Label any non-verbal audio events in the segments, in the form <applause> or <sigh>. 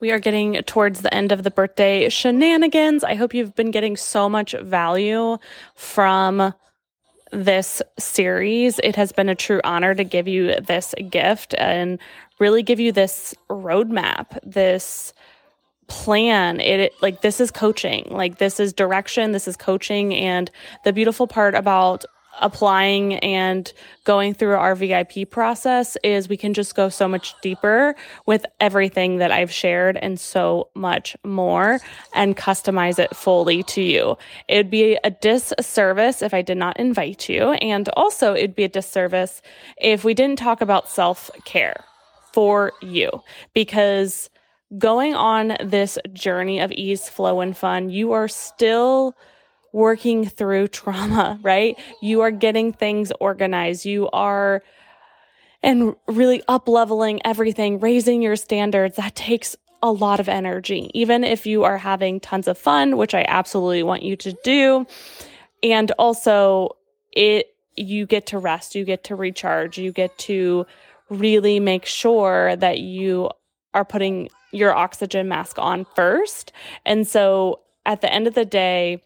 We are getting towards the end of the birthday shenanigans. I hope you've been getting so much value from this series. It has been a true honor to give you this gift and really give you this roadmap, this plan it like this is coaching like this is direction this is coaching and the beautiful part about applying and going through our VIP process is we can just go so much deeper with everything that I've shared and so much more and customize it fully to you. It would be a disservice if I did not invite you. And also, it'd be a disservice if we didn't talk about self care for you because going on this journey of ease, flow, and fun, you are still working through <laughs> trauma, right? You are getting things organized. You are and really up leveling everything, raising your standards. That takes a lot of energy, even if you are having tons of fun, which I absolutely want you to do. And also, it you get to rest, you get to recharge, you get to really make sure that you are putting your oxygen mask on first. And so at the end of the day,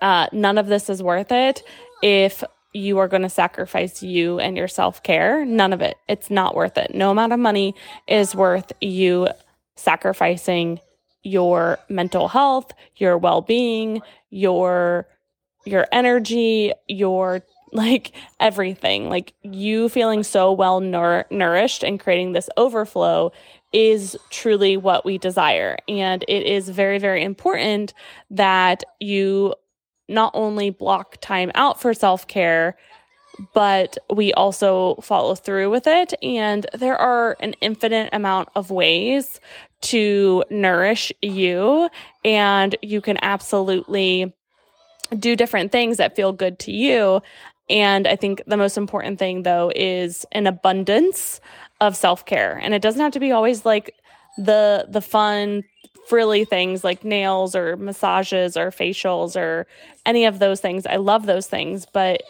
uh, none of this is worth it if you are going to sacrifice you and your self care. None of it. It's not worth it. No amount of money is worth you sacrificing your mental health, your well being, your your energy, your like everything. Like you feeling so well nour- nourished and creating this overflow is truly what we desire. And it is very, very important that you not only block time out for self care, but we also follow through with it. And there are an infinite amount of ways to nourish you, and you can absolutely do different things that feel good to you. And I think the most important thing, though, is an abundance of self care. And it doesn't have to be always like the the fun frilly things like nails or massages or facials or any of those things. I love those things, but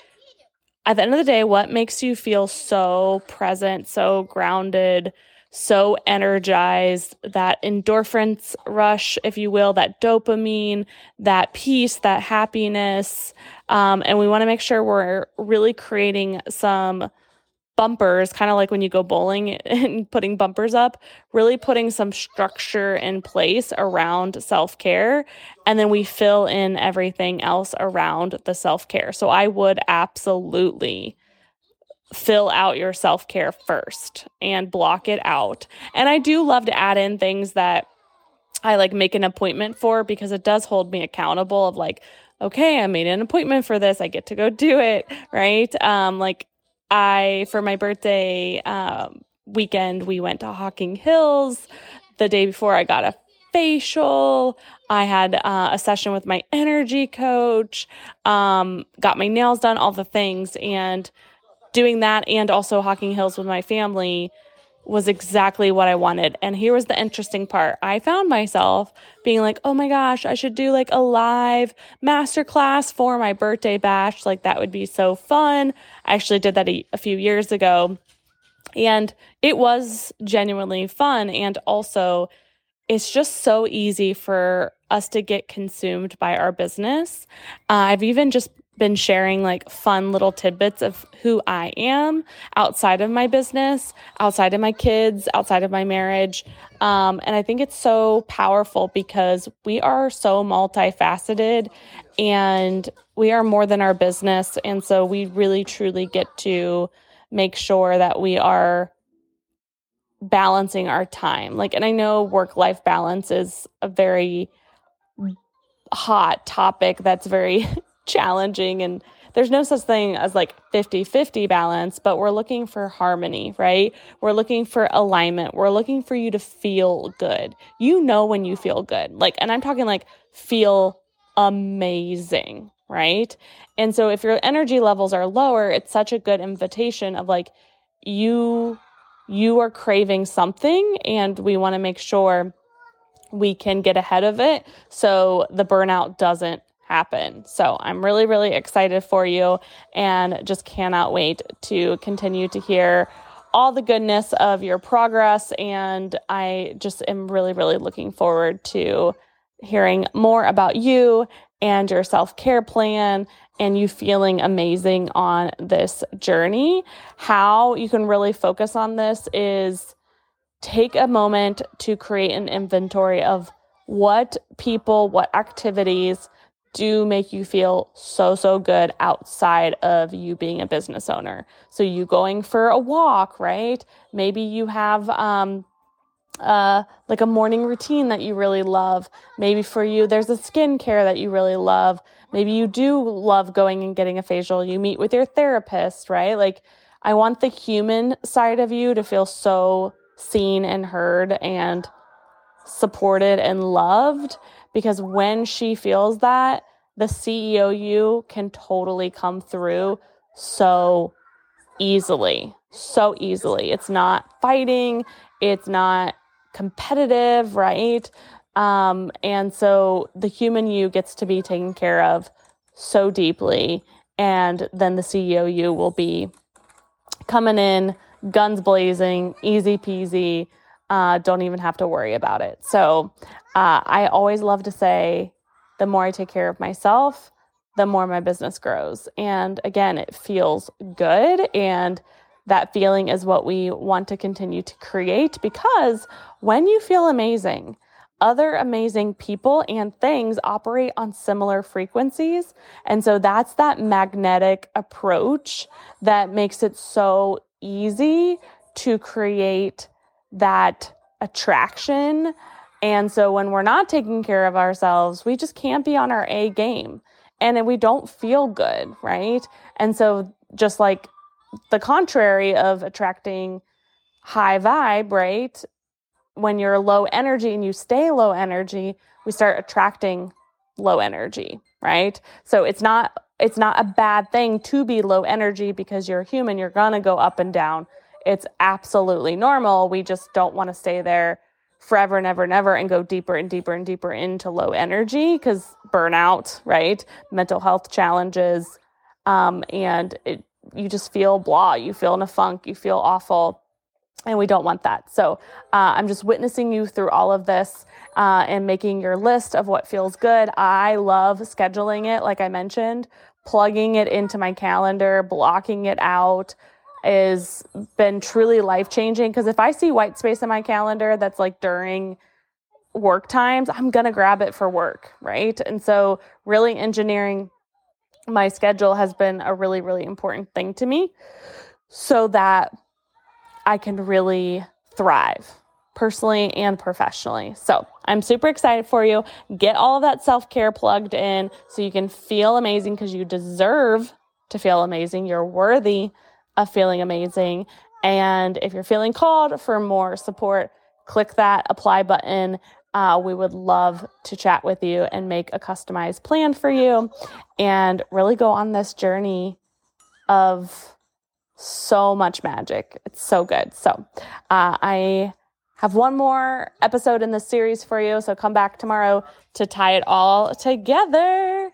at the end of the day, what makes you feel so present, so grounded, so energized, that endorphins rush, if you will, that dopamine, that peace, that happiness. Um, and we want to make sure we're really creating some bumpers, kind of like when you go bowling <laughs> and putting bumpers up, really putting some structure in place around self care. And then we fill in everything else around the self care. So I would absolutely fill out your self care first and block it out. And I do love to add in things that I like make an appointment for because it does hold me accountable of like, okay, I made an appointment for this. I get to go do it. Right. Um, like I, for my birthday um, weekend, we went to Hocking Hills. The day before, I got a facial. I had uh, a session with my energy coach, um, got my nails done, all the things. And doing that and also Hocking Hills with my family was exactly what I wanted. And here was the interesting part. I found myself being like, "Oh my gosh, I should do like a live masterclass for my birthday bash. Like that would be so fun." I actually did that a, a few years ago. And it was genuinely fun and also it's just so easy for us to get consumed by our business. Uh, I've even just been sharing like fun little tidbits of who I am outside of my business, outside of my kids, outside of my marriage. Um, and I think it's so powerful because we are so multifaceted and we are more than our business. And so we really truly get to make sure that we are balancing our time. Like, and I know work life balance is a very hot topic that's very challenging and there's no such thing as like 50 50 balance, but we're looking for harmony, right? We're looking for alignment. We're looking for you to feel good. You know when you feel good. Like, and I'm talking like feel amazing, right? And so if your energy levels are lower, it's such a good invitation of like, you you are craving something and we want to make sure we can get ahead of it so the burnout doesn't happen. So I'm really, really excited for you and just cannot wait to continue to hear all the goodness of your progress. And I just am really, really looking forward to hearing more about you and your self care plan and you feeling amazing on this journey. How you can really focus on this is take a moment to create an inventory of what people, what activities do make you feel so, so good outside of you being a business owner. So, you going for a walk, right? Maybe you have, um, uh, like a morning routine that you really love. Maybe for you, there's a skincare that you really love. Maybe you do love going and getting a facial. You meet with your therapist, right? Like, I want the human side of you to feel so seen and heard and supported and loved because when she feels that, the CEO you can totally come through so easily. So easily. It's not fighting, it's not competitive, right? Um, and so the human you gets to be taken care of so deeply. And then the CEO you will be coming in, guns blazing, easy peasy. Uh, don't even have to worry about it. So uh, I always love to say the more I take care of myself, the more my business grows. And again, it feels good. And that feeling is what we want to continue to create because when you feel amazing, other amazing people and things operate on similar frequencies. And so that's that magnetic approach that makes it so easy to create that attraction. And so when we're not taking care of ourselves, we just can't be on our A game and we don't feel good, right? And so just like the contrary of attracting high vibe, right? When you're low energy and you stay low energy, we start attracting low energy, right? So it's not it's not a bad thing to be low energy because you're human, you're going to go up and down. It's absolutely normal. We just don't want to stay there forever and ever and ever and go deeper and deeper and deeper into low energy because burnout, right? Mental health challenges. Um, and it, you just feel blah, you feel in a funk, you feel awful. And we don't want that. So uh, I'm just witnessing you through all of this uh, and making your list of what feels good. I love scheduling it, like I mentioned, plugging it into my calendar, blocking it out has been truly life changing. Because if I see white space in my calendar that's like during work times, I'm going to grab it for work, right? And so, really engineering my schedule has been a really, really important thing to me so that I can really thrive personally and professionally. So I'm super excited for you. Get all of that self care plugged in so you can feel amazing because you deserve to feel amazing. You're worthy of feeling amazing. And if you're feeling called for more support, click that apply button uh, we would love to chat with you and make a customized plan for you and really go on this journey of so much magic. It's so good. So, uh, I have one more episode in this series for you. So, come back tomorrow to tie it all together.